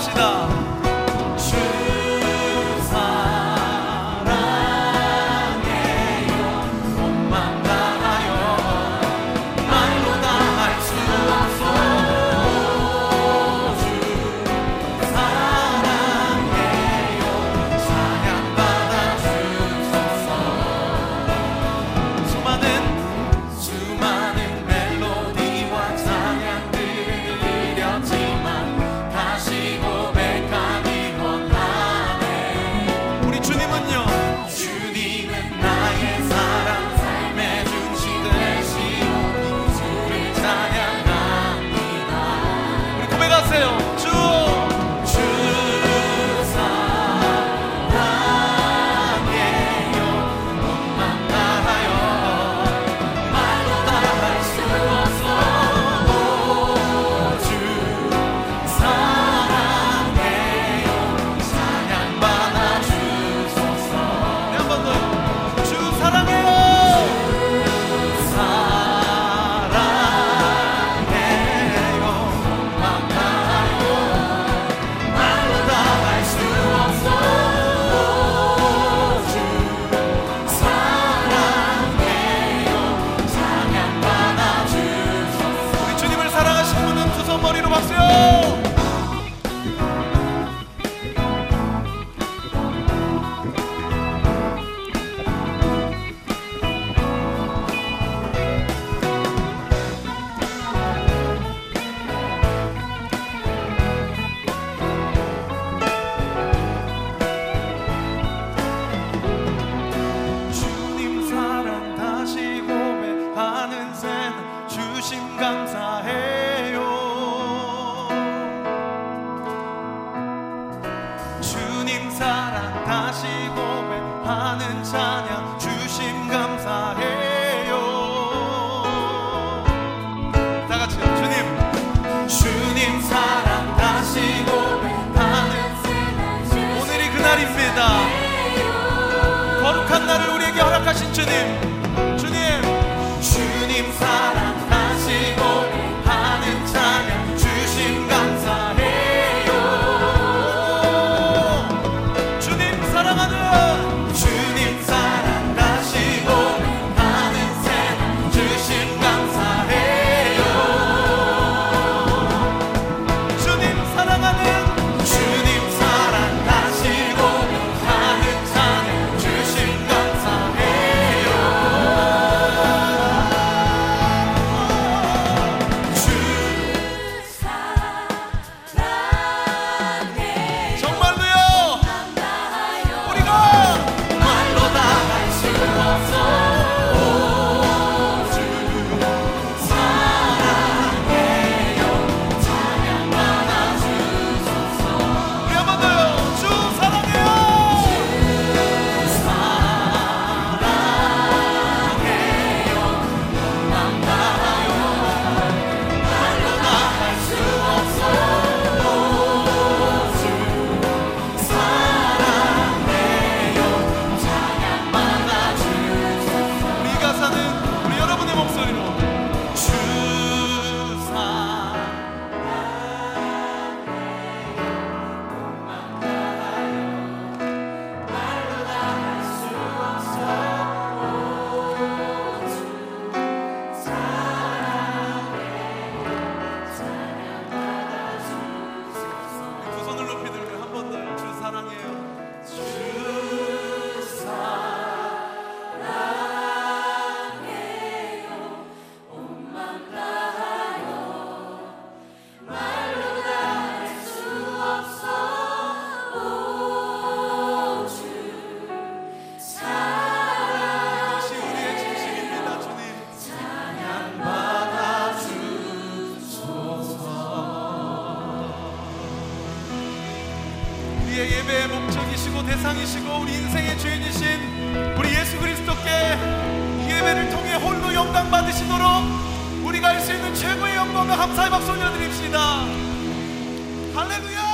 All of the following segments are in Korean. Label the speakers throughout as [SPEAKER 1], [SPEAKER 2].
[SPEAKER 1] 고백합시다. 주 대상이시고 우리 인생의 주인이신 우리 예수 그리스도께 예배를 통해 홀로 영광 받으시도록 우리가 할 수 있는 최고의 영광과 감사의 박수 올려드립시다. 할렐루야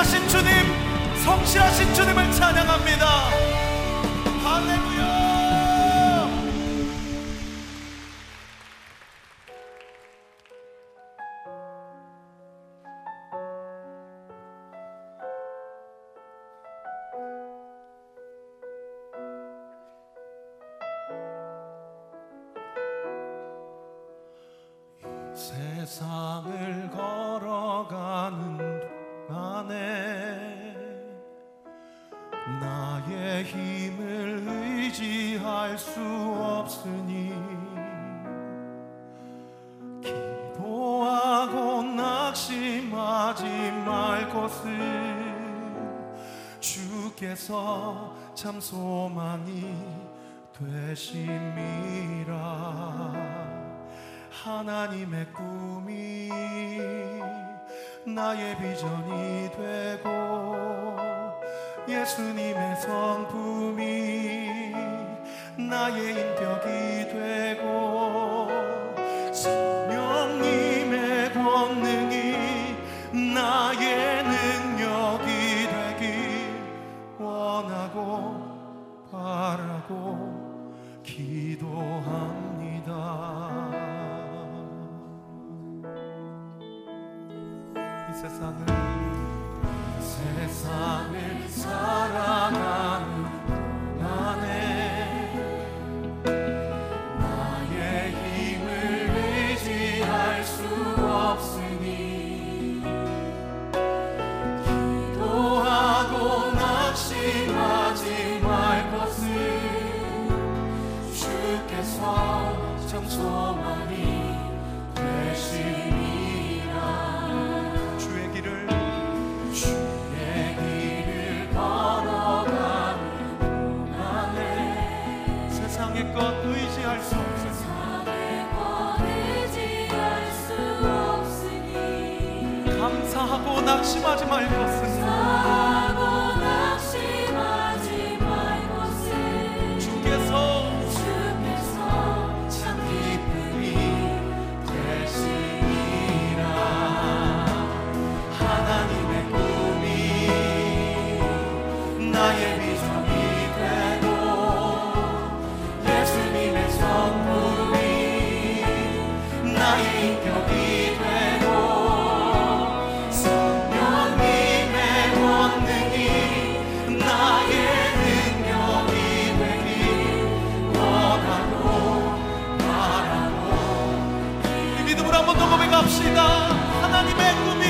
[SPEAKER 2] 하신 주님, 성실하신 주님을 찬양합니다.
[SPEAKER 1] 말 것은 주께서 참 소망이 되심이라 하나님의 꿈이 나의 비전이 되고 예수님의 성품이 나의 인격이 되고 안고 기도합니다. 이 세상을 이 세상을 살아가 감사하고 낙심하지 말것은 고백합시다. 하나님의 꿈이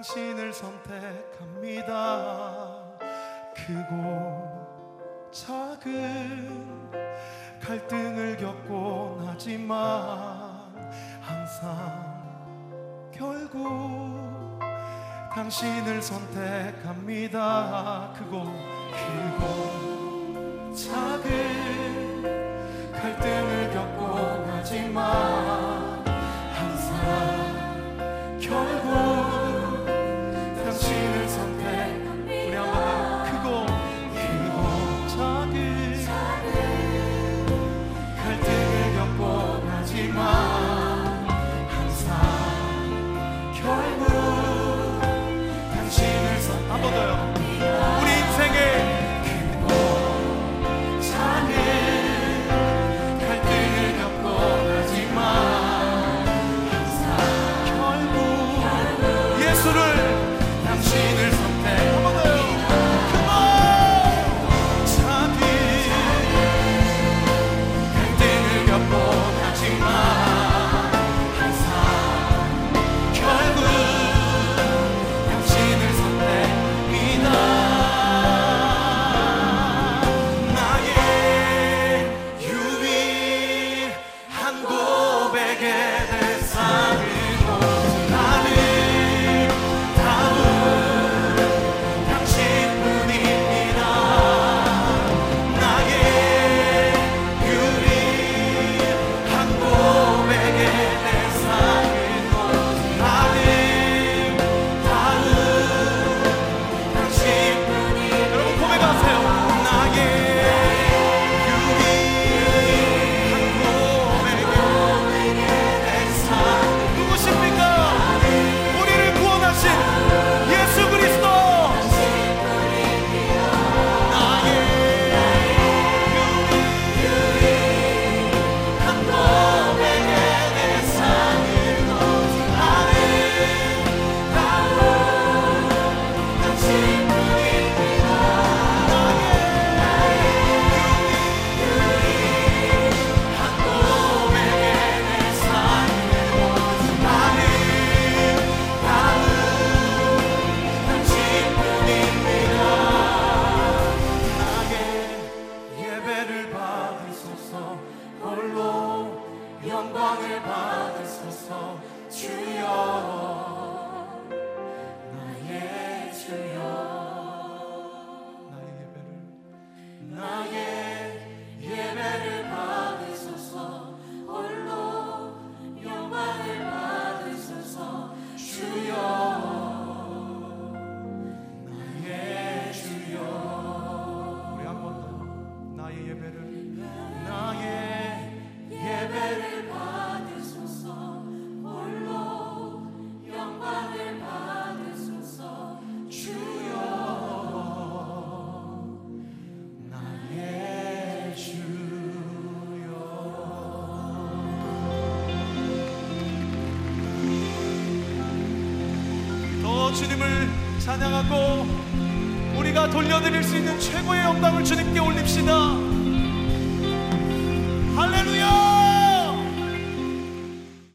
[SPEAKER 1] 당신을 선택합니다. 크고 작은 갈등을 겪곤 하지만 항상 결국 당신을 선택합니다. 크고 크고 작은 갈등을 겪곤 하지만 항상 결국 찬양하고 우리가 돌려드릴 수 있는 최고의 영광을 주님께 올립시다.